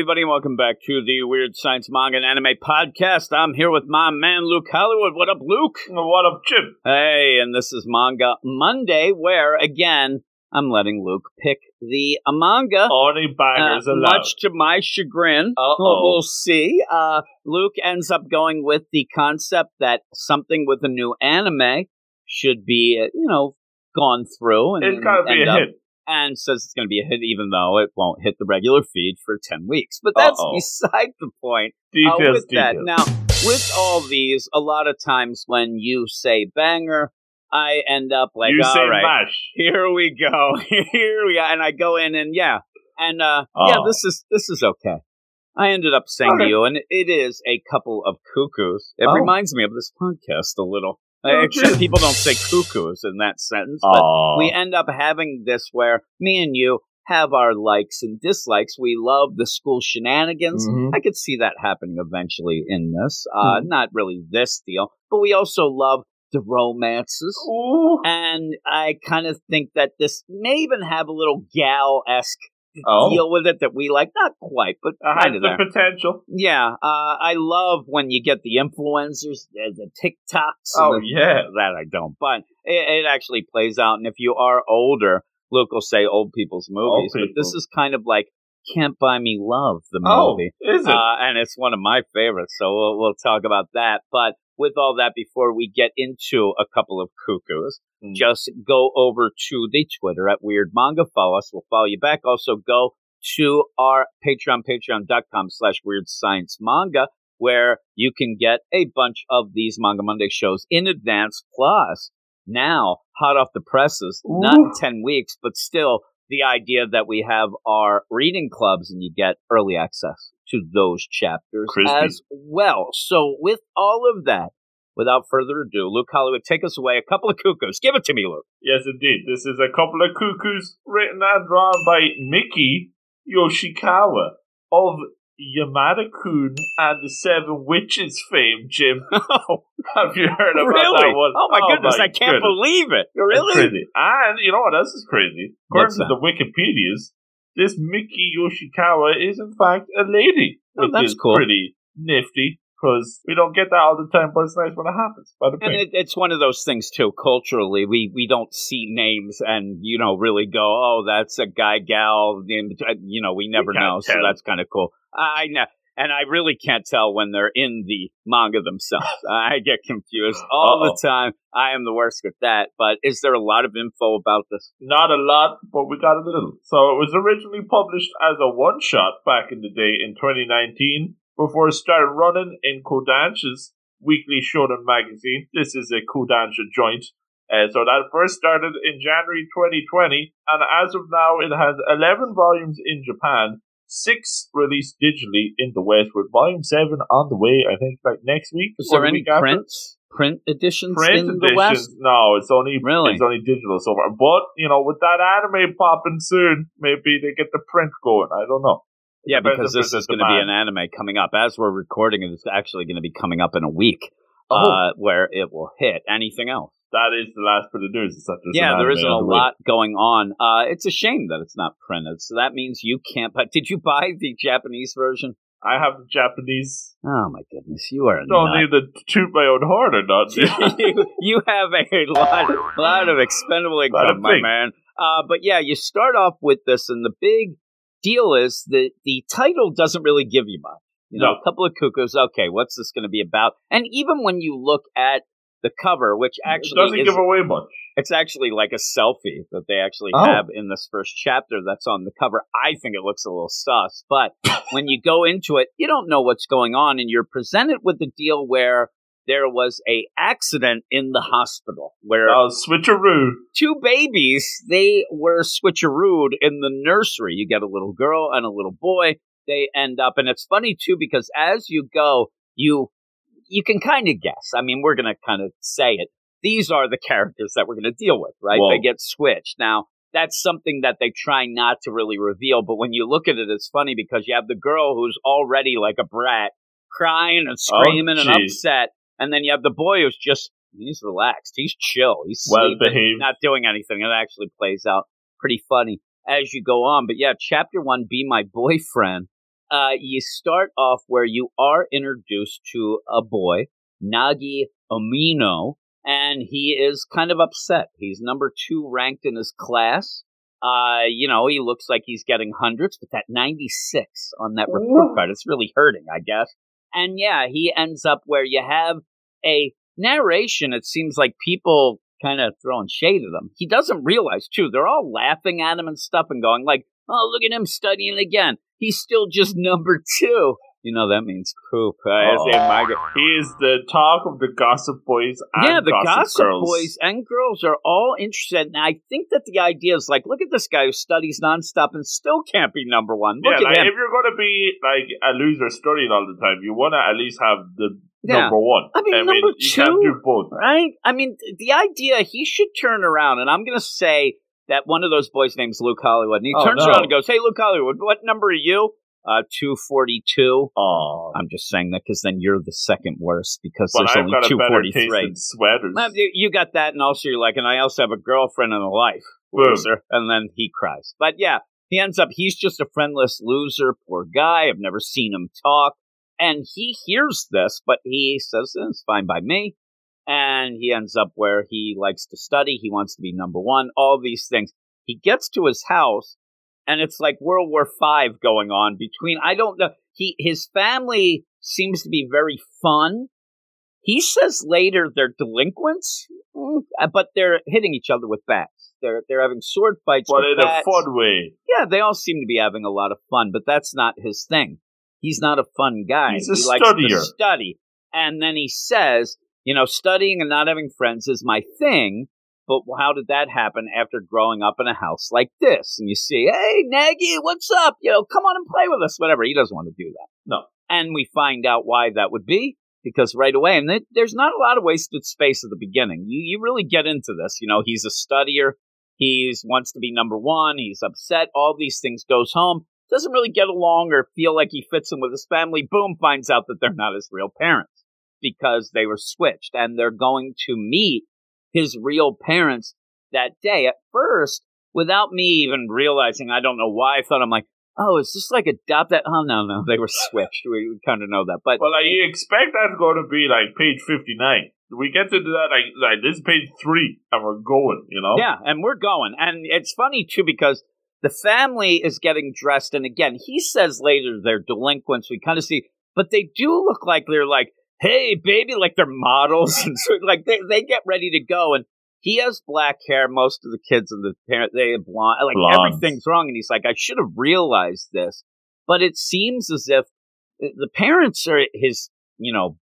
everybody, welcome back to the Weird Science Manga and Anime Podcast. I'm here with my man Luke Hollywood. What up, Luke? What up, Jim? Hey, and this is Manga Monday, where again I'm letting Luke pick the a manga. Only bangers uh, allowed. much to my chagrin, Uh-oh. we'll, see. Uh, Luke ends up going with the concept that something with a new anime should be, uh, you know, gone through and It's gotta be a up- hit. And says it's going to be a hit, even though it won't hit the regular feed for 10 weeks. But that's Uh-oh. beside the point. Uh, Details, that, details. now, with all these, a lot of times when you say banger, I end up like, you all say right, mash. here we go, here we are, and I go in and yeah, and uh, yeah, Oh. this is this is okay. I ended up saying to you, and it is a couple of cuckoos. It Oh. reminds me of this podcast a little. Except good. people don't say cuckoos in that sentence, but Oh, we end up having this where me and you have our likes and dislikes. We love the school shenanigans. Mhm. I could see that happening eventually in this. Uh, Mhm. Not really this deal, but we also love the romances. Ooh. And I kind of think that this may even have a little gal esque Oh. deal with it that we like. Not quite, but kind of the there. potential. Yeah, uh, I love when you get the influencers, the, the TikToks. Oh, the- yeah. that I don't. But it, it actually plays out. And if you are older, Luke will say old people's movies. But this is kind of like Can't Buy Me Love, the movie. Oh, movie. is it? Uh, and it's one of my favorites. So we'll, we'll talk about that. But with all that, before we get into a couple of cuckoos, Mm. just go over to the Twitter at Weird Manga. Follow us. We'll follow you back. Also go to our Patreon, patreon.com slash Weird Science Manga, where you can get a bunch of these Manga Monday shows in advance. Plus, now, hot off the presses, not Ooh. 10 weeks, but still the idea that we have our reading clubs and you get early access to those chapters Crispy. as well. So, with all of that, without further ado, Luke Hollywood, take us away. A couple of cuckoos. Give it to me, Luke. Yes, indeed. This is a couple of cuckoos written and drawn by Miki Yoshikawa of Yamada-kun and the Seven Witches fame, Jim. Oh, Have you heard about really? that one? Oh, my oh, goodness. I can't goodness. believe it. Really? And you know what else is crazy? According to the Wikipedias, this Miki Yoshikawa is in fact a lady. Oh, which that's is cool. pretty nifty because we don't get that all the time, but it's nice when it happens. By the And it, it's one of those things too. Culturally, we we don't see names and you know really go, oh, that's a guy, gal. and, uh, You know, we never can't know. So that's kind of cool. I know, and I really can't tell when they're in the manga themselves. I get confused all Uh-oh. the time. I am the worst at that. But is there a lot of info about this? Not a lot, but we got a little. So it was originally published as a one shot back in the day in 2019 before it started running in Kodansha's weekly shonen magazine. This is a Kodansha joint. Uh, so that first started in January 2020, and as of now, it has 11 volumes in Japan, six released digitally in the West, with volume seven on the way. I think like next week. Is there any print after. print editions Print in the West? No, it's only Really? it's only digital so far. But you know, with that anime popping soon, maybe they get the print going. I don't know. Yeah, because this is going to be an anime coming up. As we're recording, it, it's actually going to be coming up in a week, Oh. uh, where it will hit. Anything else? That is the last bit of news. There's yeah, there isn't a the lot going on. Uh, it's a shame that it's not printed. So that means you can't. But did you buy the Japanese version? I have the Japanese. Oh my goodness, you are Don't nut. need to toot my own horn or not. you, you have a lot, lot of expendable income, my man. Uh, but yeah, you start off with this, and the big deal is that the title doesn't really give you much. You know, No. a couple of cuckoos. Okay, what's this going to be about? And even when you look at the cover, which it actually doesn't is, give away much. it's actually like a selfie that they actually Oh. have in this first chapter that's on the cover. I think it looks a little sus, but when you go into it, you don't know what's going on, and you're presented with the deal where there was a accident in the hospital where Oh, switcheroo. two babies they were switcherooed in the nursery. You get a little girl and a little boy. They end up, and it's funny too because as you go, you you can kind of guess. I mean, we're going to kind of say it. These are the characters that we're going to deal with, right? Whoa. They get switched. Now, that's something that they try not to really reveal, but when you look at it, it's funny because you have the girl who's already like a brat, crying and oh, screaming and Oh, jeez. upset, and then you have the boy who's just he's relaxed, he's chill, he's Well sleeping, behaved. not doing anything. It actually plays out pretty funny as you go on. But yeah, chapter one, be my boyfriend. Uh, you start off where you are introduced to a boy, Nagi Amino, and he is kind of upset. He's number two ranked in his class. Uh, you know, he looks like he's getting hundreds, but that 96 on that report card, it's really hurting, I guess. And yeah, he ends up where you have a narration. It seems like people kind of throwing shade at him. He doesn't realize, too. They're all laughing at him and stuff and going like, oh, look at him studying again. He's still just number two. You know that means poop. Oh. He is the talk of the gossip boys. yeah, the gossip, gossip boys and girls are all interested. And I think that the idea is like, look at this guy who studies nonstop and still can't be number one. Look yeah, like if you're going to be like a loser studying all the time, you want to at least have the yeah. number one. I mean, I number mean, two, do both, right? I mean, the idea he should turn around, and I'm going to say that one of those boys' names Luke Hollywood, and he oh, turns no. around and goes, "Hey, Luke Hollywood, what number are you?" Uh, 242. Oh. I'm just saying that because then you're the second worst because well, there's I've only 243. Sweaters. You got that, and also you're like, and I also have a girlfriend and a life. Loser. And then he cries. But yeah, he ends up, he's just a friendless loser, poor guy. I've never seen him talk. And he hears this, but he says, it's fine by me. And he ends up where he likes to study. He wants to be number one, all these things. He gets to his house and it's like World War Five going on between. I don't know. He his family seems to be very fun. He says later they're delinquents, mm, but they're hitting each other with bats. They're they're having sword fights, but in bats. a fun way. Yeah, they all seem to be having a lot of fun, but that's not his thing. He's not a fun guy. He's a he studier. likes to study, and then he says, you know, studying and not having friends is my thing. But how did that happen after growing up in a house like this? And you see, hey, Nagi, what's up? You know, come on and play with us, whatever. He doesn't want to do that. No. And we find out why that would be because right away, and there's not a lot of wasted space at the beginning. You you really get into this. You know, he's a studier. He wants to be number one. He's upset. All these things goes home. Doesn't really get along or feel like he fits in with his family. Boom, finds out that they're not his real parents because they were switched and they're going to meet his real parents that day. At first, without me even realizing, I don't know why I thought I'm like, oh, is this like adopt that? Oh no, no, they were switched. we, kind of know that, but well, like, you expect that's going to be like page fifty nine. We get to that like like this is page three, and we're going. You know, yeah, and we're going, and it's funny too because the family is getting dressed, and again, he says later they're delinquents. We kind of see, but they do look like they're like hey, baby, like they're models. and so, like they, they get ready to go. And he has black hair. Most of the kids and the parents, they have blonde. Like Blondes. everything's wrong. And he's like, I should have realized this. But it seems as if the parents are his, you know,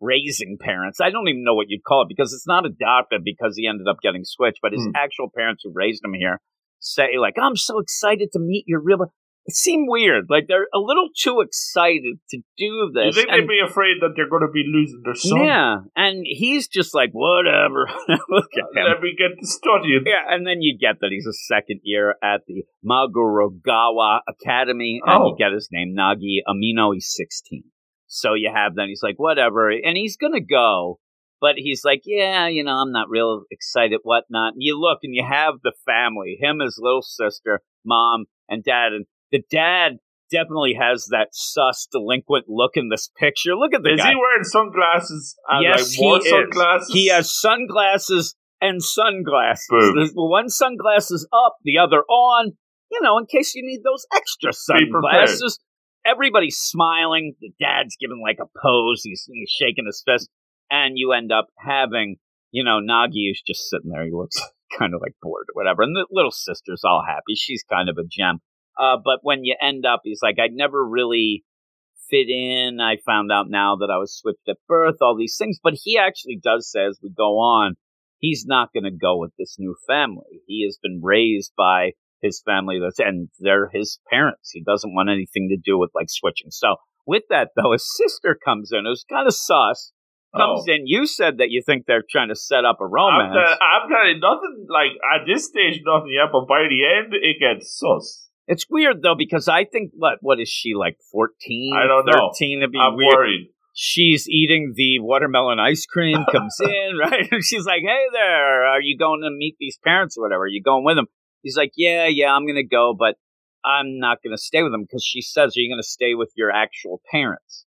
raising parents. I don't even know what you'd call it because it's not adopted because he ended up getting switched, but his hmm. actual parents who raised him here say like, I'm so excited to meet your real it seemed weird. Like they're a little too excited to do this. You think and, they'd be afraid that they're going to be losing their son? Yeah, and he's just like, whatever. Look at him. Let me get to studying. Yeah, and then you get that he's a second year at the Magurogawa Academy, and oh. you get his name Nagi Amino. He's sixteen. So you have that. He's like, whatever, and he's gonna go. But he's like, yeah, you know, I'm not real excited, whatnot. And you look and you have the family, him, his little sister, mom, and dad, and the dad definitely has that sus delinquent look in this picture. Look at the Is guy. he wearing sunglasses? Uh, yes, like he sunglasses? Is. He has sunglasses and sunglasses. Boom. one sunglasses up, the other on. You know, in case you need those extra sunglasses. Everybody's smiling. The dad's giving like a pose. He's, he's shaking his fist, and you end up having, you know, Nagi is just sitting there. He looks kind of like bored or whatever, and the little sister's all happy. She's kind of a gem. Uh, but when you end up, he's like, I never really fit in. I found out now that I was switched at birth, all these things. But he actually does say as we go on, he's not going to go with this new family. He has been raised by his family that's, and they're his parents. He doesn't want anything to do with like switching. So with that though, his sister comes in, who's kind of sus. Comes oh. in. You said that you think they're trying to set up a romance. I'm, telling you, nothing like at this stage, nothing yet. But by the end, it gets sus. It's weird though because I think what what is she like fourteen? I don't 13 know. to be I'm weird. worried. She's eating the watermelon ice cream, comes in, right? And she's like, Hey there, are you going to meet these parents or whatever? Are you going with them? He's like, Yeah, yeah, I'm gonna go, but I'm not going to stay with them because she says, Are you going to stay with your actual parents?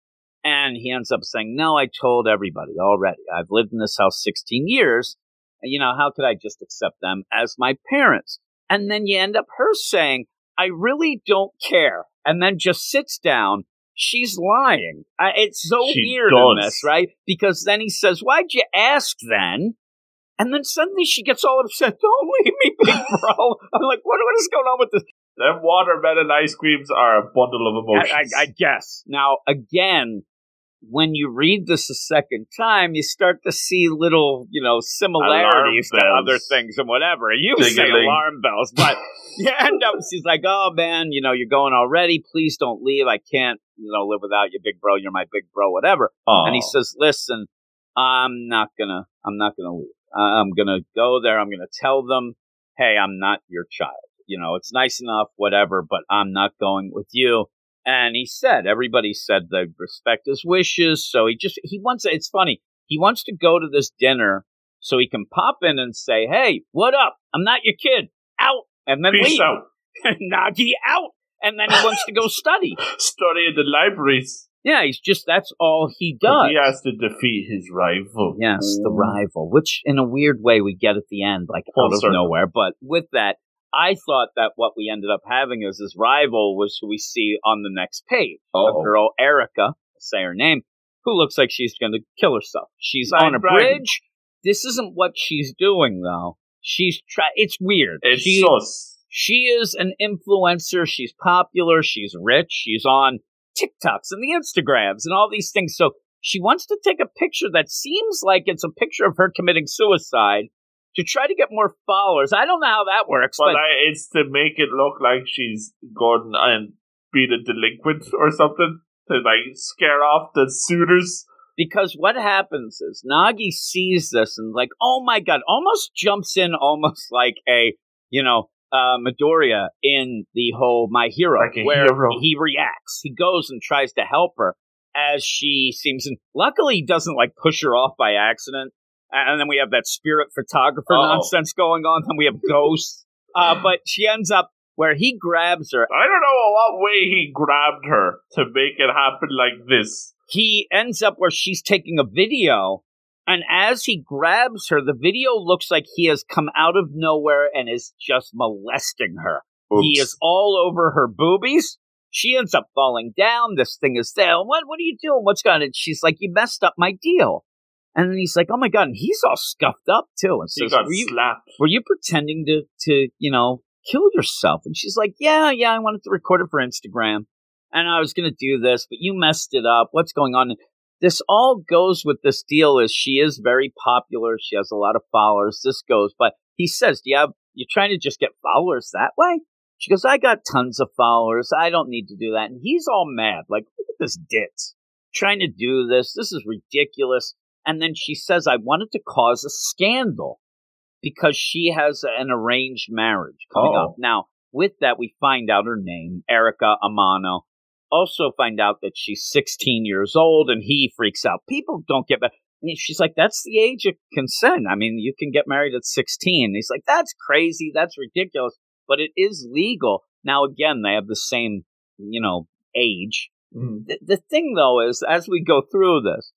And he ends up saying, No, I told everybody already. I've lived in this house 16 years. And, you know, how could I just accept them as my parents? And then you end up her saying, I really don't care. And then just sits down. She's lying. I, it's so She weird does. in this, right? Because then he says, Why'd you ask then? And then suddenly she gets all upset. Don't leave me, big bro. I'm like, what, what is going on with this? Them watermelon ice creams are a bundle of I, emotions. I, I guess. Now, again, when you read this a second time, you start to see little, you know, similarities to other things and whatever. You say Ding-a-ling. alarm bells, but you end up, she's like, oh man, you know, you're going already. Please don't leave. I can't, you know, live without you, big bro. You're my big bro, whatever. Aw. And he says, listen, I'm not gonna, I'm not gonna leave. I- I'm gonna go there. I'm gonna tell them, hey, I'm not your child. You know, it's nice enough, whatever, but I'm not going with you. And he said, everybody said they respect his wishes. So he just, he wants, it's funny. He wants to go to this dinner so he can pop in and say, hey, what up? I'm not your kid. Out. And then Peace leave. out. Nagi out. And then he wants to go study. Study in the libraries. Yeah, he's just, that's all he does. He has to defeat his rival. Yes, the rival, which in a weird way we get at the end, like Full out of circle. nowhere. But with that, I thought that what we ended up having as his rival was who we see on the next page. Uh-oh. A oh. girl, Erica, say her name, who looks like she's going to kill herself. She's on a Dragon. bridge. This isn't what she's doing, though. She's try. It's weird. It's she, she is an influencer. She's popular. She's rich. She's on TikToks and the Instagrams and all these things. So she wants to take a picture that seems like it's a picture of her committing suicide to try to get more followers. I don't know how that works, But but I, it's to make it look like she's gone and been a delinquent or something to like scare off the suitors. because what happens is Nagi sees this and like, oh my god, almost jumps in almost like a, you know, uh, Midoriya in the whole My Hero, Like where hero. he reacts. He goes and tries to help her as she seems, and luckily he doesn't like push her off by accident. And then we have that spirit photographer Uh-oh. nonsense going on. Then we have ghosts. Uh, but she ends up where he grabs her. I don't know what way he grabbed her to make it happen like this. he ends up where she's taking a video and as he grabs her the video looks like he has come out of nowhere and is just molesting her he is all over her boobies she ends up falling down this thing is there what what are you doing what's going on and she's like you messed up my deal and then he's like oh my god and he's all scuffed up too. And says were you, slapped. were you pretending to to you know kill yourself? And she's like yeah yeah i wanted to record it for instagram. And i was going to do this but you messed it up. What's going on? This all goes with this deal is she is very popular. She has a lot of followers. This goes but he says do you have you're trying to just get followers that way? She goes i got tons of followers. I don't need to do that. And he's all mad like look at this ditz. Trying to do this. This is ridiculous and then she says i wanted to cause a scandal because she has an arranged marriage coming Uh-oh. up. Now, with that, we find out her name, Erica Amano. Also, find out that she's 16 years old, and he freaks out. People don't get married. She's like, "That's the age of consent. I mean, you can get married at 16." He's like, "That's crazy. That's ridiculous." But it is legal. Now, again, they have the same, you know, age. Mhm. The, the thing, though, is as we go through this,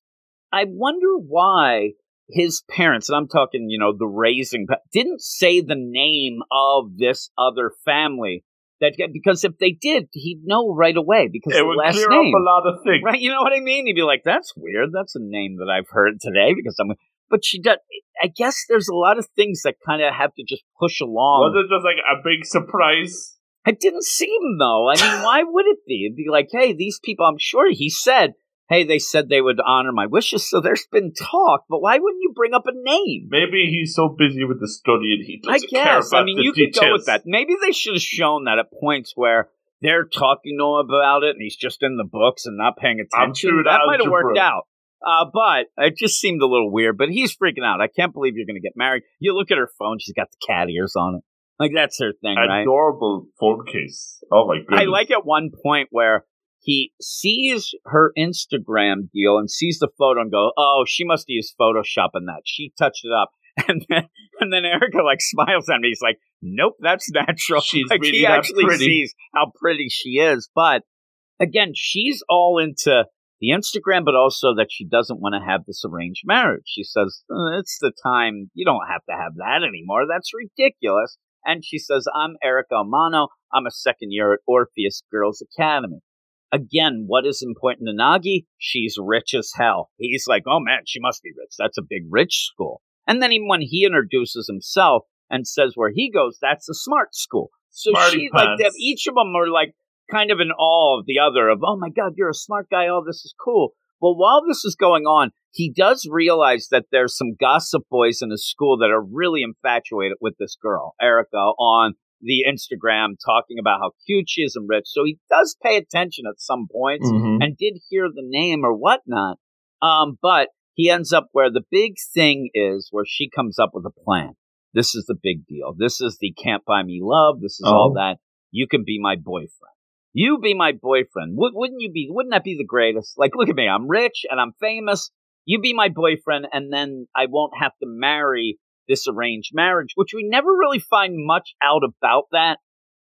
I wonder why his parents, and I'm talking, you know, the raising, didn't say the name of this other family. That because if they did, he'd know right away because It the would last clear name, up a lot of things. right? You know what I mean? He'd be like, "That's weird. That's a name that I've heard today." Because I'm, but she does. I guess there's a lot of things that kind of have to just push along. Was it just like a big surprise? It didn't seem though. I mean, why would it be? It'd be like, hey, these people. I'm sure he said, hey, they said they would honor my wishes, so there's been talk. But why wouldn't you bring up a name? Maybe he's so busy with the study and he doesn't care guess. about I mean, the you details. could go with that. Maybe they should have shown that at points where they're talking to him about it, and he's just in the books and not paying attention. good That might have worked out. Uh, but it just seemed a little weird. But he's freaking out. I can't believe you're going to get married. You look at her phone; she's got the cat ears on it. Like that's her thing, right? Adorable phone case. Oh my goodness. I like at one point where he sees her Instagram deal and sees the photo and go, "Oh, she must have used Photoshop in that. She touched it up." And then, and then Erica like smiles at me. He's like, "Nope, that's natural." She's like really he actually pretty. sees how pretty she is. But again, she's all into the Instagram, but also that she doesn't want to have this arranged marriage. She says "Uh, it's the time. You don't have to have that anymore. That's ridiculous. And she says, "I'm Erica Amano. I'm a second year at Orpheus Girls Academy." Again, what is important to Nagi? She's rich as hell. He's like, oh man, she must be rich. That's a big rich school. And then even when he introduces himself and says where he goes, that's a smart school. So Smarty she like that. Each of them are like kind of in awe of the other. Of oh my god, you're a smart guy. Oh, this is cool. Well, while this is going on, he does realize that there's some gossip boys in his school that are really infatuated with this girl, Erica, on the Instagram, talking about how cute she is and rich. So he does pay attention at some points Mhm. and did hear the name or whatnot. Um, but he ends up where the big thing is where she comes up with a plan. This is the big deal. This is the can't buy me love. This is all Oh. that. You can be my boyfriend. You be my boyfriend. Would, wouldn't you be? Wouldn't that be the greatest? Like, look at me. I'm rich and I'm famous. You be my boyfriend, and then I won't have to marry this arranged marriage, which we never really find much out about that.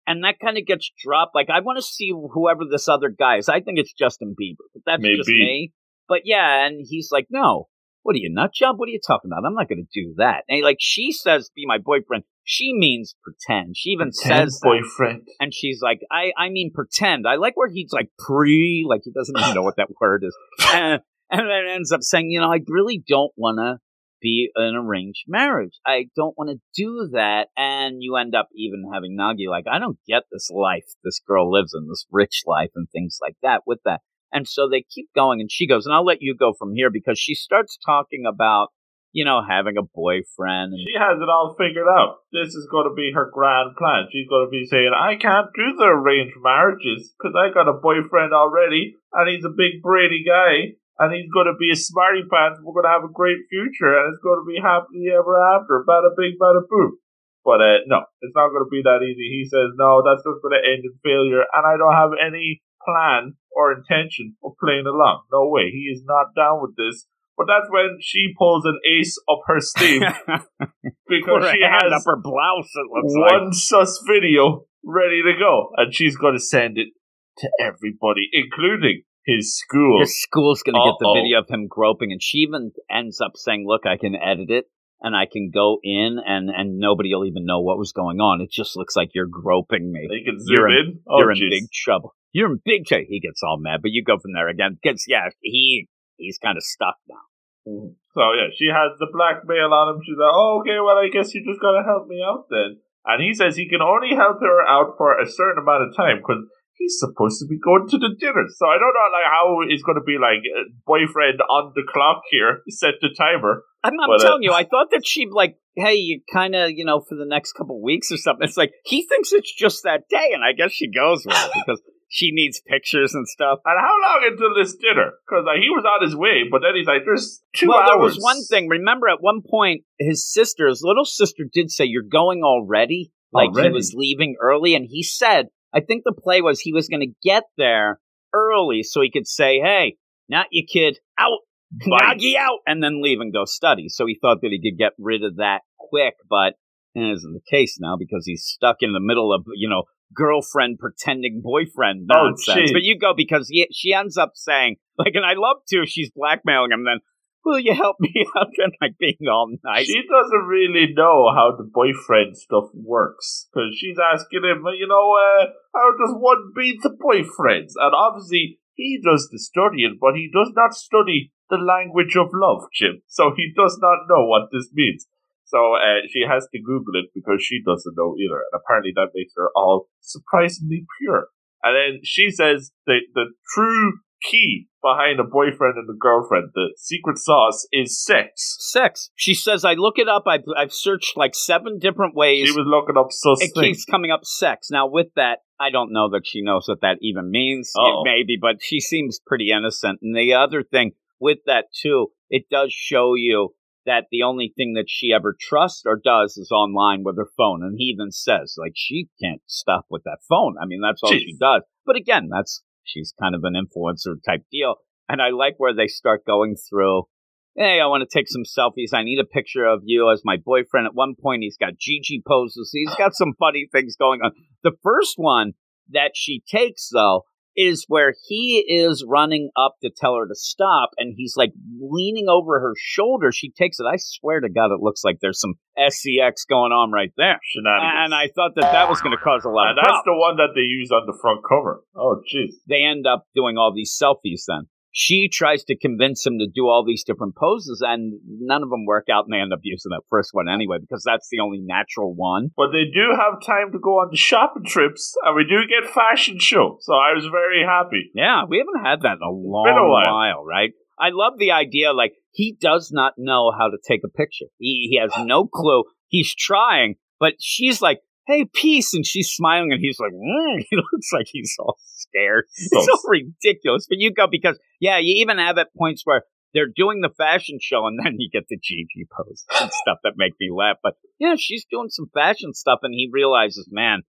And that kind of gets dropped. Like, I want to see whoever this other guy is. I think it's Justin Bieber, but that's just me. But yeah, and he's like, no, what are you, nut job? What are you talking about? I'm not going to do that. And like, she says, be my boyfriend. She means pretend. She even Pretend says that. boyfriend. And she's like, I, I mean pretend. I like where he's like pre, like he doesn't even know what that word is. And, and then ends up saying, you know, I really don't want to be an arranged marriage. I don't want to do that. And you end up even having Nagi like, I don't get this life this girl lives in, this rich life and things like that with that. And so they keep going and she goes, and I'll let you go from here because she starts talking about, you know, having a boyfriend She has it all figured out. This is going to be her grand plan. She's going to be saying, I can't do the arranged marriages because I got a boyfriend already and he's a big Brady guy and he's going to be a smarty pants. We're going to have a great future and it's going to be happily ever after. Bada bing, bada boom. But uh, no, it's not going to be that easy. He says, no, that's just going to end in failure and I don't have any plan or intention of playing along. No way. He is not down with this. But that's when she pulls an ace up her sleeve because she has up her blouse. It looks like. one sus video ready to go, and she's going to send it to everybody, including his school. His school's going to get the video of him groping, and she even ends up saying, "Look, I can edit it, and I can go in, and and nobody will even know what was going on. It just looks like you're groping me. They can zoom You're in. Oh, you're in big trouble. You're in big trouble." He gets all mad, but you go from there again. Gets yeah, he he's kind of stuck now. Mhm. So yeah, she has the blackmail on him. She's like, "Oh, okay, well, I guess you just gotta help me out then." And he says he can only help her out for a certain amount of time because he's supposed to be going to the dinner. So I don't know, like, how he's going to be like uh, boyfriend on the clock here, set the timer. I'm, I'm But, uh, telling you, I thought that she'd like, hey, you kind of, you know, for the next couple weeks or something. It's like he thinks it's just that day, and I guess she goes with it because she needs pictures and stuff. And how long until this dinner? Because like, he was on his way, but then he's like, "There's two well, hours." there was one thing. Remember, at one point, his sister, his little sister, did say, "You're going already." Like Already? he was leaving early, and he said, "I think the play was he was going to get there early so he could say, hey, not you, kid, out. Nagi out, and then leave and go study." So he thought that he could get rid of that quick, but it isn't the case now because he's stuck in the middle of you know girlfriend pretending boyfriend Oh, nonsense. gee. but you go because he, she ends up saying like, and I love to. She's blackmailing him. Then will you help me out? Like being all nice. She doesn't really know how the boyfriend stuff works because she's asking him, you know, uh, how does one beat the boyfriends? And obviously, he does the studying, but he does not study the language of love, Jim. So he does not know what this means. So uh, she has to Google it because she doesn't know either. And apparently, that makes her all surprisingly pure. And then she says the the true key behind a boyfriend and a girlfriend, the secret sauce, is sex. Sex. She says, I look it up. I've, I've searched like seven different ways. She was looking up sus it keeps coming up sex. Now, with that, I don't know that she knows what that even means. Uh-oh. Maybe, but she seems pretty innocent. And the other thing with that, too, it does show you that the only thing that she ever trusts or does is online with her phone. And he even says, like, she can't stop with that phone. I mean, that's all she does. But again, that's, she's kind of an influencer type deal. And I like where they start going through hey, I want to take some selfies. I need a picture of you as my boyfriend. At one point, he's got Gigi poses. He's got some funny things going on. The first one that she takes, though, is where he is running up to tell her to stop and he's like leaning over her shoulder. She takes it. I swear to God, it looks like there's some SCX going on right there. And I thought that that was going to cause a lot and of that's problems. the one that they use on the front cover. Oh, jeez. They end up doing all these selfies then. She tries to convince him to do all these different poses, and none of them work out, and they end up using that first one anyway because that's the only natural one. But they do have time to go on the shopping trips, and we do get fashion show. So I was very happy. Yeah, we haven't had that in a long a while. while, right? I love the idea. Like he does not know how to take a picture. He he has no clue. He's trying, but she's like, "Hey, peace," and she's smiling, and he's like, mm. "He looks like he's all scared." It's so ridiculous. But you go because yeah, you even have at points where they're doing the fashion show, and then you get the Gigi pose and stuff that make me laugh. But yeah, she's doing some fashion stuff, and he realizes, man.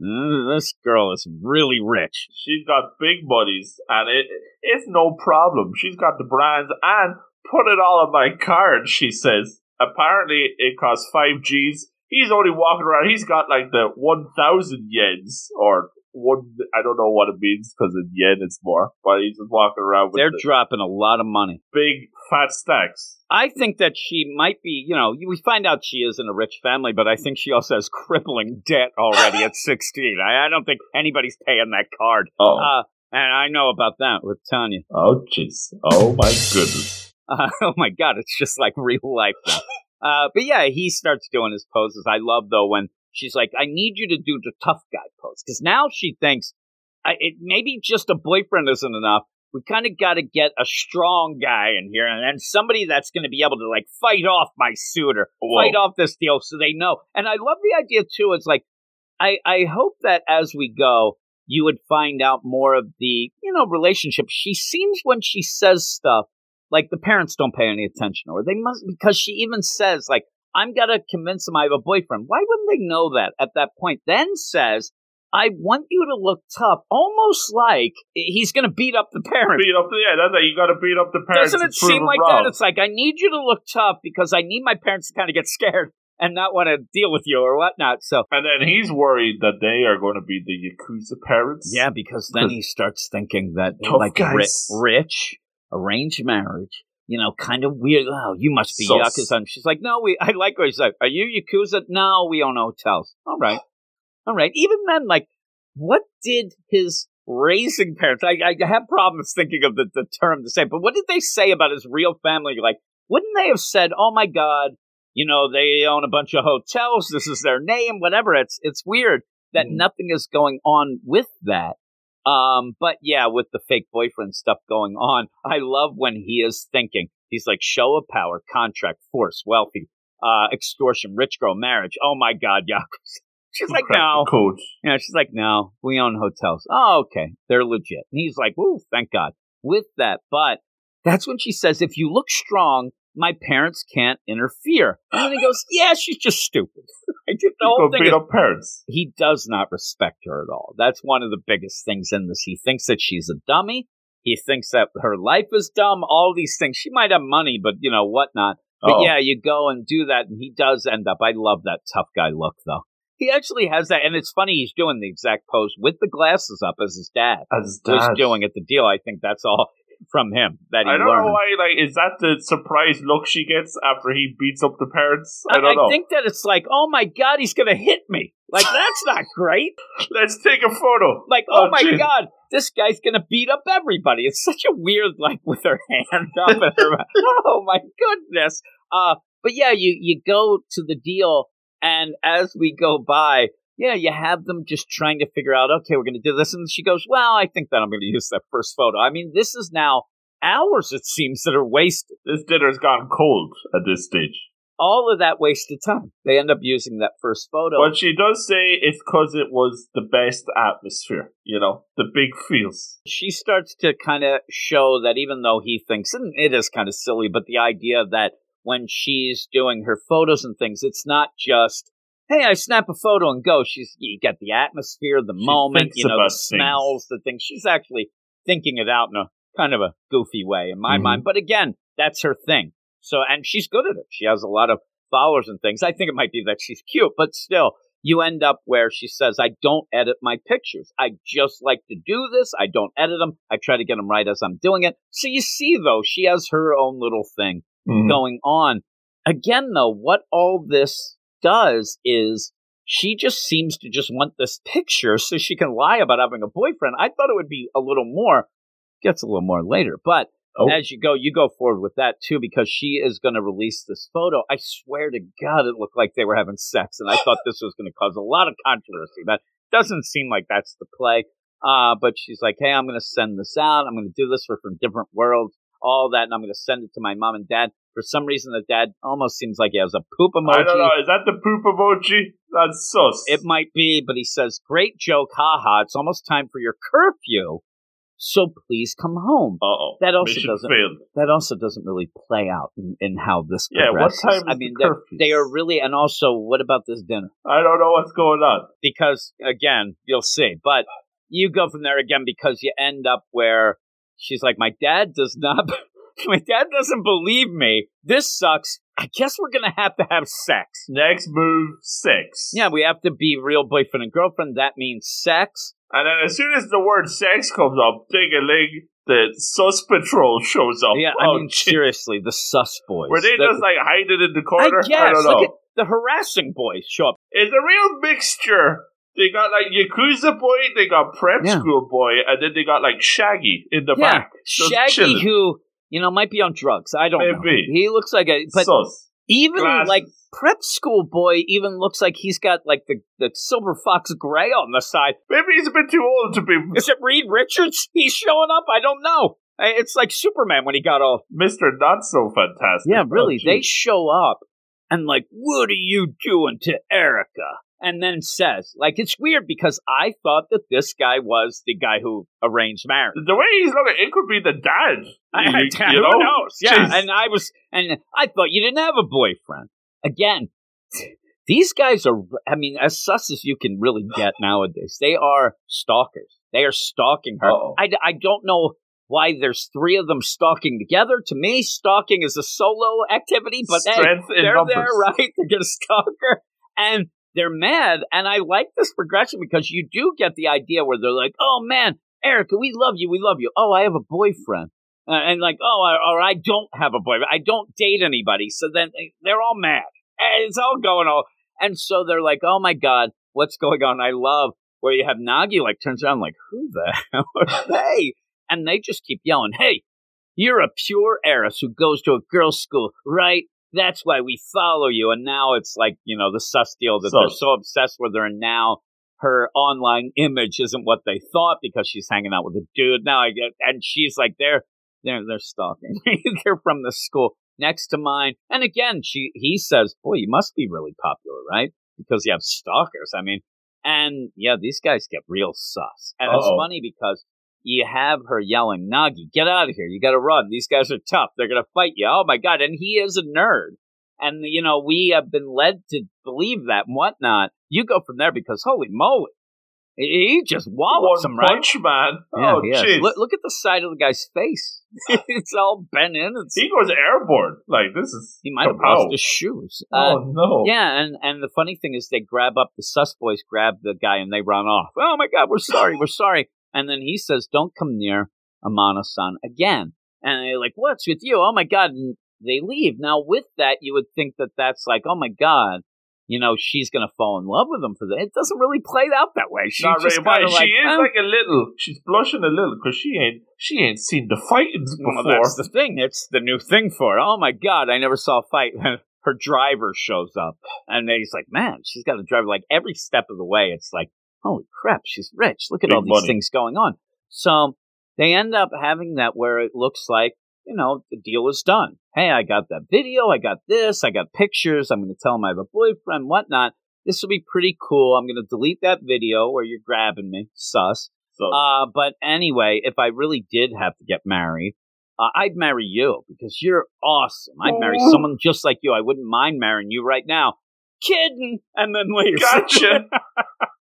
mm, This girl is really rich. She's got big buddies, and it it's no problem. She's got the brands and put it all on my card. She says. Apparently, it costs five G's. He's only walking around. He's got like the one thousand yens or one. I don't know what it means because in yen it's more. But he's just walking around with They're the dropping a lot of money. big fat stacks. I think that she might be, you know, we find out she is in a rich family, but I think she also has crippling debt already at 16. I, I don't think anybody's paying that card. Oh, Uh, and I know about that with Tanya. oh, jeez. Oh my goodness. Uh, oh my God, it's just like real life now. Uh, but yeah, he starts doing his poses. I love though when she's like, I need you to do the tough guy pose. Cause now she thinks I, it, maybe just a boyfriend isn't enough. We kind of got to get a strong guy in here and then somebody that's going to be able to like fight off my suitor, Whoa. fight off this deal so they know. And I love the idea too. It's like, I, I hope that as we go, you would find out more of the, you know, relationship. She seems when she says stuff, like the parents don't pay any attention or they must because she even says like i'm gonna convince them i have a boyfriend why wouldn't they know that at that point then says i want you to look tough almost like he's gonna beat up the parents Beat up the yeah. That's you got to beat up the parents. doesn't to it seem like wrong. that it's like i need you to look tough because i need my parents to kind of get scared and not want to deal with you or whatnot so And then he's worried that they are going to be the Yakuza parents. Yeah, because then he starts thinking that like ri- rich, arranged marriage, you know, kind of weird. Oh, you must be Sus. Yakuza. And she's like, no, we. I like what she's like. Are you Yakuza? No, we own hotels. All right, all right. Even then, like, what did his raising parents? I, I have problems thinking of the, the term to say, but what did they say about his real family? Like, wouldn't they have said, "Oh my God"? You know, they own a bunch of hotels. This is their name, whatever. It's it's weird that Mhm. nothing is going on with that. Um, but yeah, with the fake boyfriend stuff going on, I love when he is thinking. He's like, show of power, contract, force, wealthy, uh, extortion, rich girl, marriage. Oh my God, Yakuza. She's like, no. code. Yeah, she's like, no, we own hotels. Oh, okay. They're legit. And he's like, woo, thank God. With that, but that's when she says, if you look strong, my parents can't interfere. And then he goes, yeah, she's just stupid. I did the whole thing. beat up parents. he does not respect her at all. That's one of the biggest things in this. He thinks that she's a dummy. He thinks that her life is dumb. All these things. She might have money, but you know whatnot. But Oh. yeah, you go and do that, and he does end up. I love that tough guy look, though. He actually has that, and it's funny. He's doing the exact pose with the glasses up as his dad As was dad. doing at the deal. I think that's all from him that he I don't learned. know why. Like, is that the surprise look she gets after he beats up the parents? I don't know. think that it's like, oh my god, he's gonna hit me. Like that's not great. Let's take a photo. Like, oh, Oh, my god, this guy's gonna beat up everybody. It's such a weird, like, with her hand up in her. Oh my goodness. Uh, but yeah, you you go to the deal, and as we go by, yeah, you have them just trying to figure out, okay, we're gonna do this, and she goes, well, I think that I'm gonna use that first photo. I mean, this is now hours, it seems, that are wasted. This dinner's gone cold at this stage. All of that wasted time. They end up using that first photo. But she does say it's because it was the best atmosphere, you know, the big feels. she starts to kind of show that even though he thinks, and it is kind of silly, but the idea that when she's doing her photos and things, it's not just, hey, I snap a photo and go. She's you get the atmosphere, the She moment, you know, the things. smells, the things. She's actually thinking it out in a kind of a goofy way in my Mhm. mind. But again, that's her thing. So, and she's good at it. She has a lot of followers and things. I think it might be that she's cute, but still, you end up where she says, I don't edit my pictures. I just like to do this. I don't edit them. I try to get them right as I'm doing it. So you see, though, she has her own little thing mm-hmm. going on. Again, though, what all this does is she just seems to just want this picture so she can lie about having a boyfriend. I thought it would be a little more, gets a little more later, but oh. as you go, you go forward with that too because she is going to release this photo. I swear to God, it looked like they were having sex, and I thought this was going to cause a lot of controversy. That doesn't seem like that's the play. Uh, but she's like, hey, I'm going to send this out. I'm going to do this for from different worlds, all that, and I'm going to send it to my mom and dad. For some reason, the dad almost seems like he has a poop emoji. I don't know. Is that the poop emoji? That's sus. It might be, but he says, "Great joke, haha! It's almost time for your curfew, so please come home." oh. That also Mission doesn't. Failed. That also doesn't really play out in, in how this. Yeah, progresses. what time is I mean, the they are really, and also, what about this dinner? I don't know what's going on. Because again, you'll see, but you go from there again because you end up where she's like, "My dad does not." My dad doesn't believe me. This sucks. I guess we're gonna have to have sex. Next move, sex. Yeah, we have to be real boyfriend and girlfriend. That means sex. And then as soon as the word sex comes up, ding a ling, the sus patrol shows up. Yeah, I oh, mean geez. seriously, the sus boys. Were they the, just like hiding in the corner? I guess. I don't know. Look at the harassing boys show up. It's a real mixture. They got like Yakuza boy, they got prep yeah. school boy, and then they got like Shaggy in the yeah. back. Shaggy chilling. who you know, might be on drugs. I don't Maybe. know. He looks like a but Sus. even Glasses. like prep school boy even looks like he's got like the, the silver fox gray on the side. Maybe he's a bit too old to be Is it Reed Richards? He's showing up? I don't know. It's like Superman when he got all Mr. Not So Fantastic. Yeah, really. Oh, they show up and like, what are you doing to Erica? And then says, like, it's weird because I thought that this guy was the guy who arranged marriage. The way he's looking, it could be the dad. I, you, I, you who know? knows? Yeah, Jeez. and I was, and I thought you didn't have a boyfriend. Again, these guys are, I mean, as sus as you can really get nowadays. They are stalkers. They are stalking her. Uh-oh. I, I don't know why there's three of them stalking together. To me, stalking is a solo activity, but Strength hey, they're numbers. there, right? They're going to stalk her. And they're mad. And I like this progression because you do get the idea where they're like, oh man, Erica, we love you. We love you. Oh, I have a boyfriend. Uh, and like, oh, or I don't have a boyfriend. I don't date anybody. So then they're all mad. It's all going all. And so they're like, oh my God, what's going on? I love where you have Nagi like turns around like, who the hell? And they just keep yelling, hey, you're a pure heiress who goes to a girls' school, right? That's why we follow you. And now it's like, you know, the sus deal that So- they're so obsessed with her. And now her online image isn't what they thought because she's hanging out with a dude. Now I get, and she's like, they're, they're, they're stalking they're from the school next to mine. And again, she, he says, boy, you must be really popular, right? Because you have stalkers. I mean, and yeah, these guys get real sus. And it's Uh-oh. funny because you have her yelling, Nagi, get out of here. You got to run. These guys are tough. They're going to fight you. Oh my God. And he is a nerd. And, you know, we have been led to believe that and whatnot. You go from there because holy moly. He just wallops One him, right? punch man. Yeah, oh, jeez. Look, look at the side of the guy's face. it's all bent in. It's, He goes airborne. Like, this is. he might have lost his shoes. Uh, Oh, no. yeah, and, and the funny thing is they grab up the sus boys, grab the guy, and they run off. Oh my God, we're sorry, we're sorry. And then he says, "Don't come near Amano-san again." And they're like, "What's with you?" Oh my God! And they leave. Now, with that, you would think that that's like, "Oh my God." You know, she's gonna fall in love with him for that. It doesn't really play out that way. She Not just really, kind she like, is "Oh, like a little. She's blushing a little because she ain't she ain't seen the fightings Well, before. that's the thing. It's the new thing for her. Oh my god, I never saw a fight. her driver shows up, and he's like, "Man, she's got a driver." Like every step of the way, it's like, "Holy crap, she's rich! Look at Big all these money. things going on." So they end up having that where it looks like you know the deal is done. Hey, I got that video. I got this. I got pictures. I'm going to tell him I have a boyfriend, whatnot. This will be pretty cool. I'm going to delete that video where you're grabbing me, sus. so Uh, but anyway, if I really did have to get married, uh, I'd marry you because you're awesome. I'd marry someone just like you. I wouldn't mind marrying you right now. Kidding, and then leaves. Gotcha.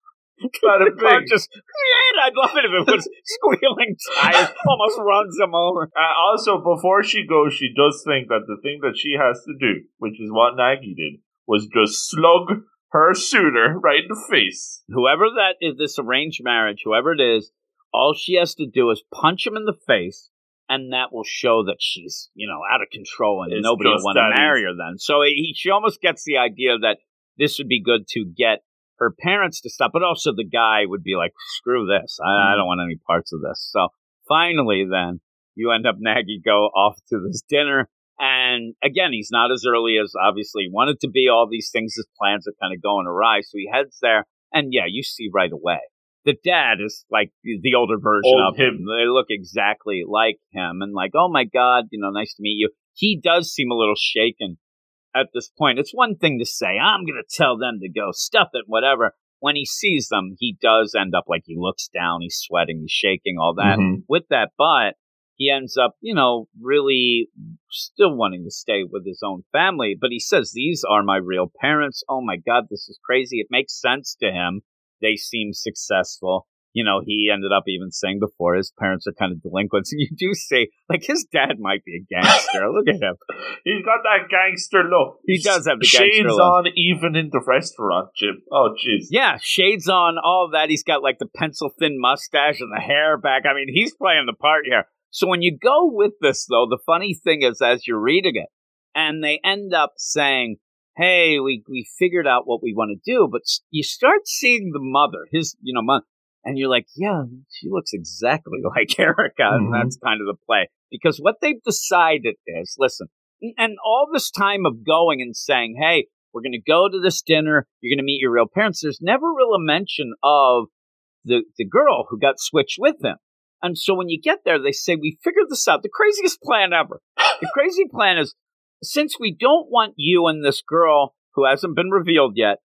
Bada the car bing. just, I'd love it if it was squealing tires, almost runs him over. Uh, also, before she goes, she does think that the thing that she has to do, which is what Nagi did, was just slug her suitor right in the face. Whoever that is, this arranged marriage, whoever it is, all she has to do is punch him in the face, and that will show that she's, you know, out of control and It's nobody will want to marry easy. her then. So he, she almost gets the idea that this would be good to get her parents to stop, but also the guy would be like, screw this. I, I Mhm. don't want any parts of this. So finally, then, you end up Nagi go off to this dinner. And again, he's not as early as obviously he wanted to be. All these things, his plans are kind of going awry. So he heads there. And yeah, you see right away. The dad is like the older version Old of him. They look exactly like him. And like, oh my God, you know, nice to meet you. He does seem a little shaken at this point. It's one thing to say, I'm going to tell them to go stuff it, whatever. When he sees them, he does end up like he looks down, he's sweating, he's shaking, all that. Mhm. With that, but he ends up, you know, really still wanting to stay with his own family. But he says, These are my real parents. Oh my God, this is crazy. It makes sense to him. They seem successful. You know, he ended up even saying before his parents are kind of delinquents. And you do say, like, his dad might be a gangster. Look at him. He's got that gangster look. He does have the Shades gangster look. on even in the restaurant, Jim. Oh, jeez. Yeah, shades on, all that. He's got like the pencil thin mustache and the hair back. I mean, he's playing the part here. So when you go with this, though, the funny thing is as you're reading it, and they end up saying, Hey, we, we figured out what we want to do, but you start seeing the mother, his, you know, mom, and you're like, yeah, she looks exactly like Erica. And Mhm. that's kind of the play. Because what they've decided is, listen, and- and all this time of going and saying, hey, we're going to go to this dinner. You're going to meet your real parents. There's never real a mention of the, the girl who got switched with him. And so when you get there, they say, we figured this out. The craziest plan ever. The crazy plan is since we don't want you and this girl who hasn't been revealed yet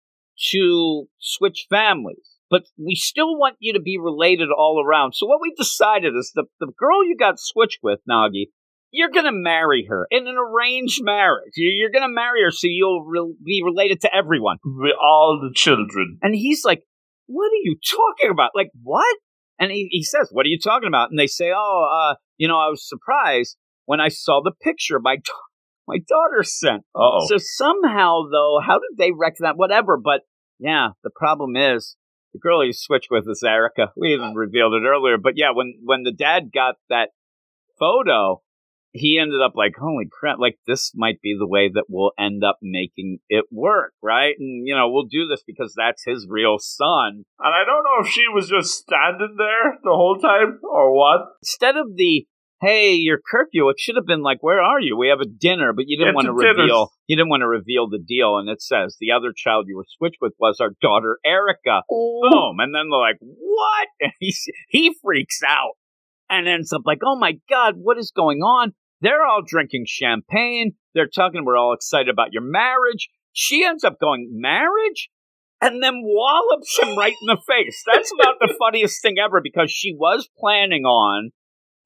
to switch families, but we still want you to be related all around. So what we decided is the, the girl you got switched with, Nagi, you're going to marry her in an arranged marriage. You- You're going to marry her so you'll re- be related to everyone. All the children. And he's like, What are you talking about? Like, what? And he, he says, What are you talking about? And they say, Oh, uh, you know, I was surprised when I saw the picture my, da- my daughter sent. Oh. So somehow, though, how did they that? Whatever. But yeah, the problem is the girl you switched with is Erica. We even revealed it earlier. But yeah, when when the dad got that photo, he ended up like, holy crap! Like this might be the way that we'll end up making it work, right? And you know, we'll do this because that's his real son. And I don't know if she was just standing there the whole time or what. Instead of the hey, your curfew, it should have been like, where are you? We have a dinner, but you didn't want to reveal. You didn't want to reveal the deal, and it says the other child you were switched with was our daughter Erica. Boom, and then they're like, what? And he he freaks out and ends up like, oh my god, what is going on? They're all drinking champagne. They're talking. We're all excited about your marriage. She ends up going marriage. And then wallops him right in the face. That's about the funniest thing ever because she was planning on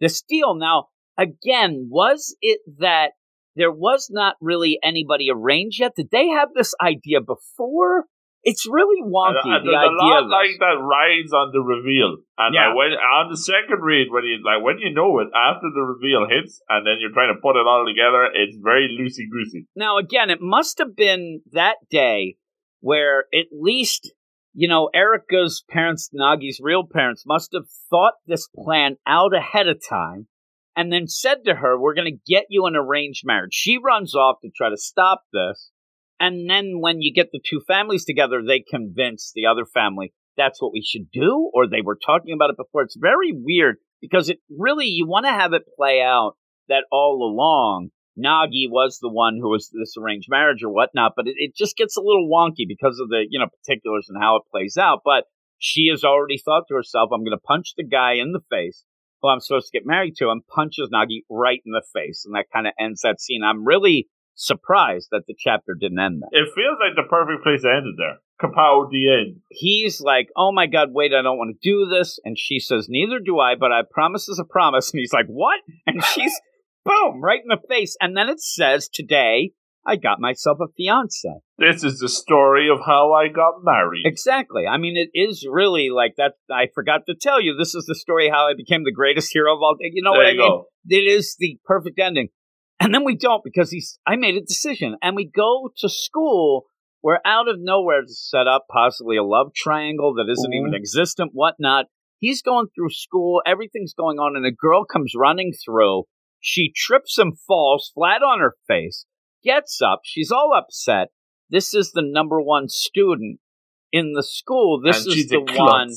this deal. Now, again, was it that there was not really anybody arranged yet? Did they have this idea before? It's really wonky. And, and the there's a idea lot of like that rides on the reveal. And Yeah. I when on the second read, when you like when you know it after the reveal hits, and then you're trying to put it all together, it's very loosey goosey. Now, again, it must have been that day where at least, you know, Erica's parents, Nagi's real parents, must have thought this plan out ahead of time and then said to her, We're going to get you an arranged marriage. She runs off to try to stop this. And then when you get the two families together, they convince the other family that's what we should do, or they were talking about it before. It's very weird because it really, you want to have it play out that all along Nagi was the one who was this arranged marriage or whatnot, but it, it just gets a little wonky because of the, you know, particulars and how it plays out. But she has already thought to herself, I'm going to punch the guy in the face who I'm supposed to get married to and punches Nagi right in the face. And that kind of ends that scene. I'm really surprised that the chapter didn't end there. It feels like the perfect place to end it there. Kapow, the end. He's like, Oh my God, wait, I don't want to do this. And she says, Neither do I, but I promise is a promise. And he's like, What? And she's boom, right in the face. And then it says today, I got myself a fiance. This is the story of how I got married. Exactly. I mean, it is really like that. I forgot to tell you, this is the story how I became the greatest hero of all. You know there what I you mean? It is the perfect ending. And then we don't because he's. I made a decision, and we go to school where out of nowhere to set up possibly a love triangle that isn't even mm-hmm. existent, whatnot. He's going through school, everything's going on, and a girl comes running through. She trips and falls flat on her face, gets up, she's all upset. This is the number one student in the school. This and is the one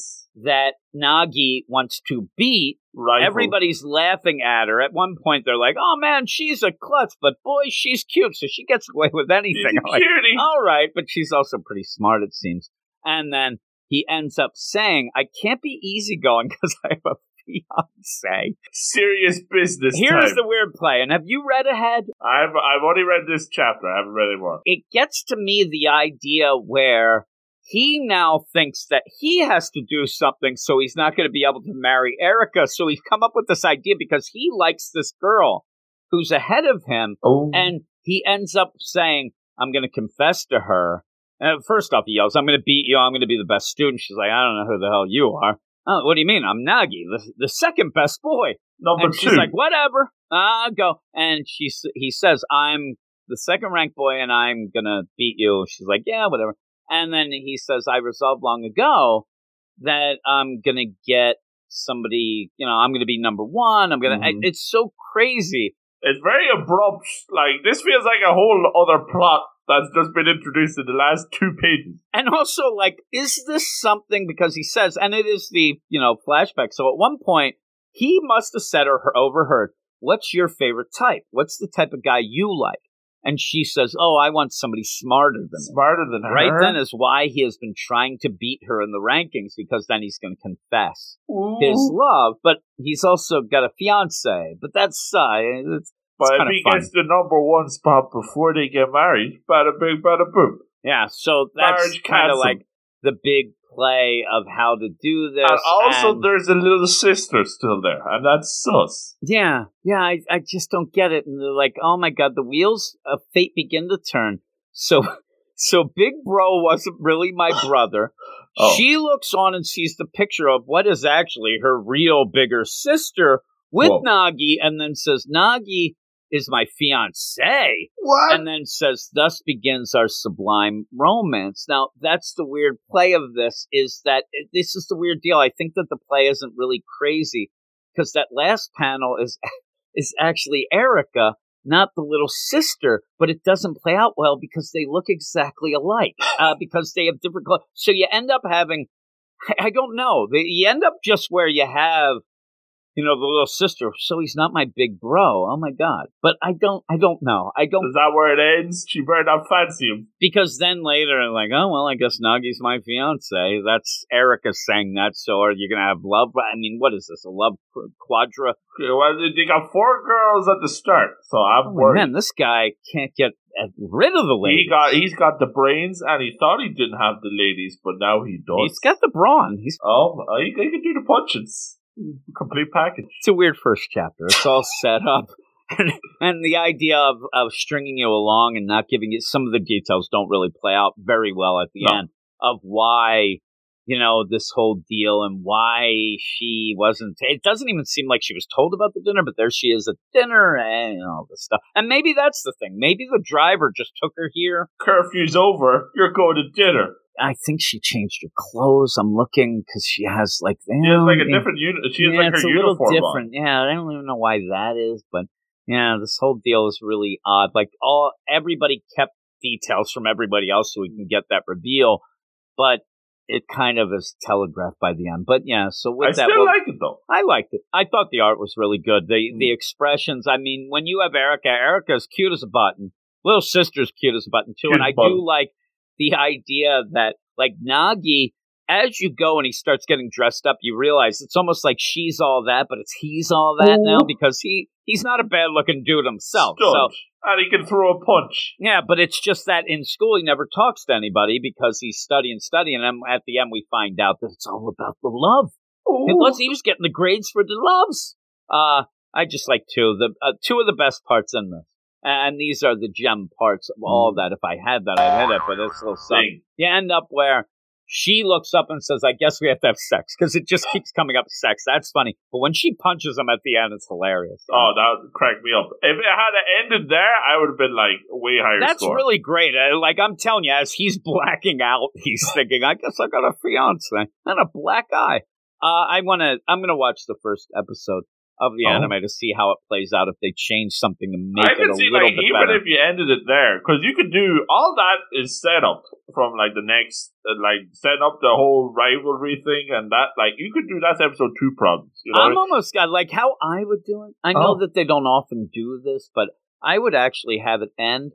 that Nagi wants to beat. Rival. Everybody's laughing at her. At one point, they're like, "Oh man, she's a klutz, but boy, she's cute, so she gets away with anything." like, all right, but she's also pretty smart, it seems. And then he ends up saying, I can't be easygoing because I have a fiance. Serious business Here's time. the weird play. And have you read ahead? I've I've only read this chapter. I haven't read any more. It gets to me the idea where he now thinks that he has to do something so he's not going to be able to marry Erica. So he's come up with this idea because he likes this girl who's ahead of him Oh, And he ends up saying, I'm going to confess to her. And first off, he yells, I'm going to beat you. I'm going to be the best student. She's like, I don't know who the hell you are. Oh, what do you mean? I'm Nagi, the, the second best boy. number and two. she's like, whatever. I'll go. And she, he says, I'm the second ranked boy and I'm going to beat you. She's like, yeah, whatever. And then he says, I resolved long ago that I'm going to get somebody, you know, I'm going to be number one. I'm going to, Mhm. it's so crazy. It's very abrupt. Like this feels like a whole other plot that's just been introduced in the last two pages. And also, like, is this something because he says, and it is the, you know, flashback. So at one point, he must have said or overheard, What's your favorite type? What's the type of guy you like? And she says, Oh, I want somebody smarter than me. Smarter than her. Right then is why he has been trying to beat her in the rankings because then he's going to confess Ooh. his love. But he's also got a fiance. But that's, uh, it's, but if he fun. gets the number one spot before they get married, bada bing, bada boom. yeah. So that's kind of like the big play of how to do this. And also, and- there's a little sister still there, and that's sus. Yeah, yeah, I, I just don't get it. And they're like, oh my god, the wheels of fate begin to turn. So, so Big Bro wasn't really my brother. Oh. She looks on and sees the picture of what is actually her real bigger sister with Whoa. Nagi, and then says, Nagi is my fiance What? and then says thus begins our sublime romance. Now that's the weird play of this is that this is the weird deal. I think that the play isn't really crazy because that last panel is is actually erica not the little sister but it doesn't play out well because they look exactly alike uh, because they have different clothes so you end up having i, I don't know. They- you end up just where you have you know the little sister so he's not my big bro oh my god but i don't i don't know i don't Is that where it ends? She better not fancy him. because then later, I'm like, oh well, I guess Nagi's my fiance. That's Erica saying that. So are you gonna have love? I mean, what is this? A love quadra? Well, they got four girls at the start, so I'm Oh, worried. man, this guy can't get uh, rid of the ladies. He got he's got the brains, and he thought he didn't have the ladies, but now he does. He's got the brawn. He's oh, he, he can do the punches. Complete package. it's a weird first chapter. It's all set up. And, and the idea of, of stringing you along and not giving you some of the details don't really play out very well at the No. end of why you know this whole deal and why she wasn't it doesn't even seem like she was told about the dinner but there she is at dinner and all this stuff and maybe that's the thing maybe the driver just took her here Curfew's over. You're going to dinner. i think she changed her clothes i'm looking because she has like She has like a different uni- She has yeah, like it's her a little uniform different. Yeah, I don't even know why that is, but yeah, this whole deal is really odd. Like all everybody kept details from everybody else so we can get that reveal, but it kind of is telegraphed by the end. But yeah, so with I that, still we'll- like it though. I liked it. I thought the art was really good. The Mm. the expressions. I mean, when you have Erica, Erica's cute as a button. Little sister's cute as a button too, Cute and I button. do like the idea that like Nagi. As you go and he starts getting dressed up, you realize it's almost like she's all that, but it's he's all that now because he he's not a bad looking dude himself. So and he can throw a punch. yeah, but it's just that in school he never talks to anybody because he's studying, studying, and at the end we find out that it's all about the love. It was he was getting the grades for the loves. Uh I just like two of the uh, two of the best parts in this. And these are the gem parts of all that. If I had that, I'd hit it, but it's a little something. You end up where she looks up and says, I guess we have to have sex because it just keeps coming up sex. That's funny. But when she punches him at the end, it's hilarious. Oh, that cracked me up. If it had ended there, I would have been like way higher That's score. really great. Like I'm telling you, as he's blacking out, he's thinking, I guess I got a fiance and a black eye. Uh, I want to, I'm going to watch the first episode of the Oh. anime to see how it plays out if they change something to make I it a see little like bit even better. if you ended it there, because you could do all that is set up from like the next, uh, like set up the whole rivalry thing and that. Like you could do that's episode two problems. You know, I'm almost got like how I would do it. I know Oh. that they don't often do this, but I would actually have it end,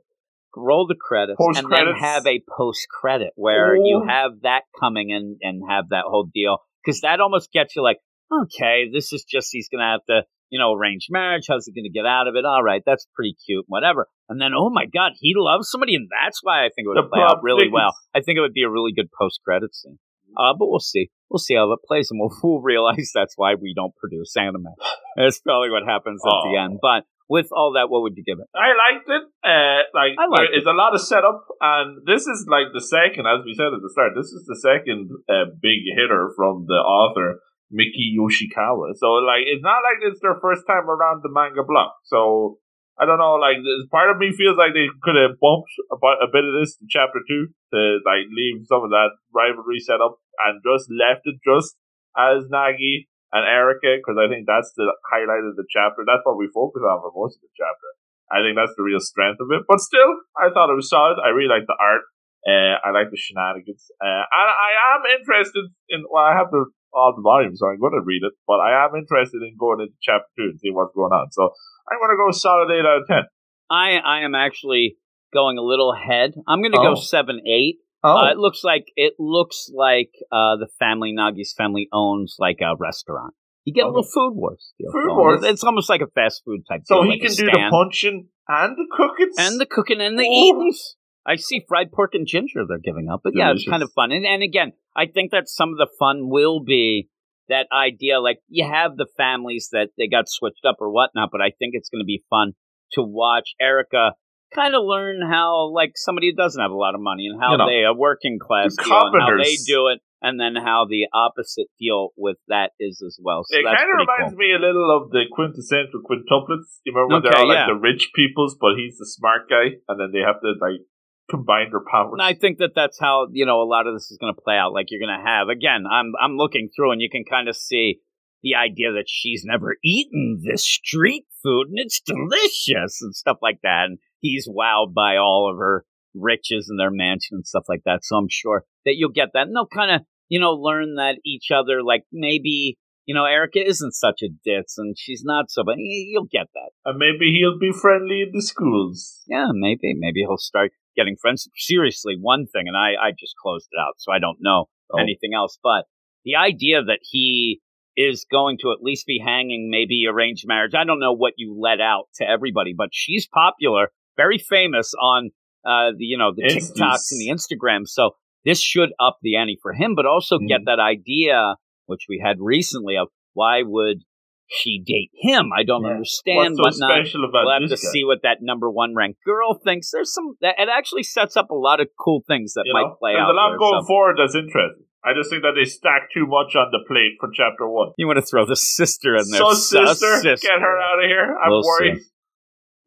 roll the credits, and then have a post credit where you Oh. have that coming in and have that whole deal because that almost gets you like, okay, this is just he's gonna have to. You know, arrange marriage. How's he going to get out of it? All right, that's pretty cute, whatever. And then, oh my God, he loves somebody, and that's why I think it would The play out really well. I think it would be a really good post credit scene. Uh, but we'll see. We'll see how it plays, and we'll, we'll realize that's why we don't produce anime. That's probably what happens at the end. But with all that, what would you give it? I liked it. Uh, like I liked there is a lot of setup, and this is like the second, as we said at the start, this is the second uh, big hitter from the author Miki Yoshikawa. So like, it's not like it's their first time around the manga block. So I don't know. Like, part of me feels like they could have bumped a, bit of this to chapter two to like leave some of that rivalry set up and just left it just as Nagi and Erica because I think that's the highlight of the chapter. That's what we focus on for most of the chapter. I think that's the real strength of it. But still, I thought it was solid. I really like the art. Uh, I like the shenanigans. Uh, and I am interested in. Well, I have the all the volumes, so I'm going to read it. But I am interested in going into chapter two and see what's going on. So I'm going to go solid eight out of ten. I I am actually going a little ahead. I'm going to go Oh. seven eight. Oh, Uh, it looks like it looks like uh, the family Nagi's family owns like a restaurant. You get a little food wars. Food going. wars? It's almost like a fast food type. Thing. So deal, he like can do the punching and the cooking and the cooking and the Ooh. eating. I see fried pork and ginger they're giving up, but yeah, it's kind of fun. And, and again, I think that some of the fun will be that idea. Like you have the families that they got switched up or whatnot, but I think it's going to be fun to watch Erica kind of learn how like somebody who doesn't have a lot of money and how You know, they a working class the deal and how they do it, and then how the opposite deal with that is as well. So it kind of reminds cool. me a little of the quintessential quintuplets. You remember when Okay, they're all like yeah. the rich peoples, but he's the smart guy, and then they have to like combine her powers. And I think that that's how you know a lot of this is going to play out. Like you're going to have again. I'm I'm looking through, and you can kind of see the idea that she's never eaten this street food, and it's delicious and stuff like that. And he's wowed by all of her riches and their mansion and stuff like that. So I'm sure that you'll get that, and they'll kind of you know learn that each other. Like maybe you know Erica isn't such a ditz, and she's not so, but you'll get that. and maybe he'll be friendly in the schools. Yeah, maybe. Maybe he'll start getting friends. Seriously, one thing, and I, I just closed it out, so I don't know Oh. anything else. But the idea that he is going to at least be hanging maybe arranged marriage. I don't know what you let out to everybody, but she's popular, very famous on uh the you know the. TikToks and the Instagram. So this should up the ante for him, but also get Mhm. that idea which we had recently of why would she date him? I don't Yeah. understand What's so whatnot. special about We'll have to guy? see what that number one ranked girl thinks. There's some that it actually sets up a lot of cool things that You might know, play there's out. a lot here, going forward that's interesting. I just think that they stack too much on the plate for chapter one. You want to throw the sister in there? So, Sus- sister, get her out of here. I'm We'll worried.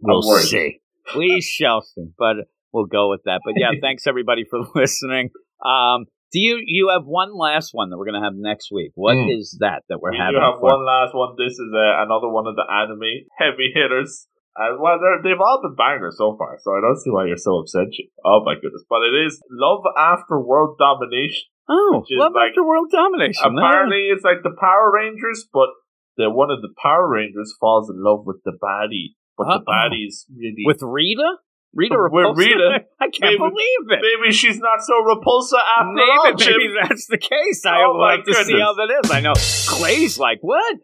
We'll I'm worried. see. We shall see. But we'll go with that. But yeah, thanks everybody for listening. Um, do you you have one last one that we're gonna have next week? What is Mm. that that we're We having? do have for- one last one. This is uh, another one of the anime heavy hitters. And well, they're, they've all been bangers so far, so I don't see why you're so upset. Oh my goodness! But it is Love After World Domination. Oh, which is love like- after world domination. Apparently, it's like the Power Rangers, but the one of the Power Rangers falls in love with the baddie, but the Uh-oh. baddie's really with Rita, Rita Repulsa? Rita. I can't Maybe- believe it. maybe she's not so repulsive after Maybe, all. Jim. maybe that's the case. I Oh will my have to see how that is. I know Clay's like, what?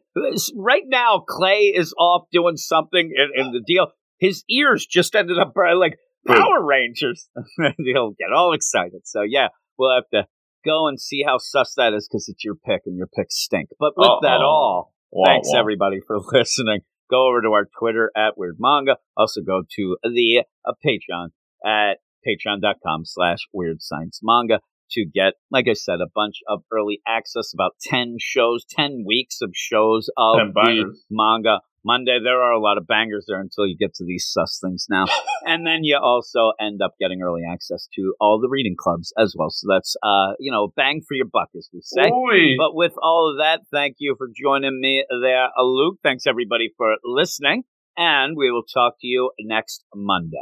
Right now, Clay is off doing something in, in the deal. His ears just ended up uh, like Power Rangers. He'll get all excited. So, yeah, we'll have to go and see how sus that is because it's your pick and your picks stink. But with that Uh-oh. all, Wow, thanks everybody for listening. Go over to our Twitter at Weird Manga. Also go to the uh, Patreon at patreon.com slash Weird Science Manga to get, like I said, a bunch of early access, about 10 shows, 10 weeks of shows of the manga. Monday, there are a lot of bangers there until you get to these sus things now. and then you also end up getting early access to all the reading clubs as well. So that's, uh, you know, bang for your buck, as we say. Ooh. But with all of that, thank you for joining me there, Luke. Thanks everybody for listening. And we will talk to you next Monday.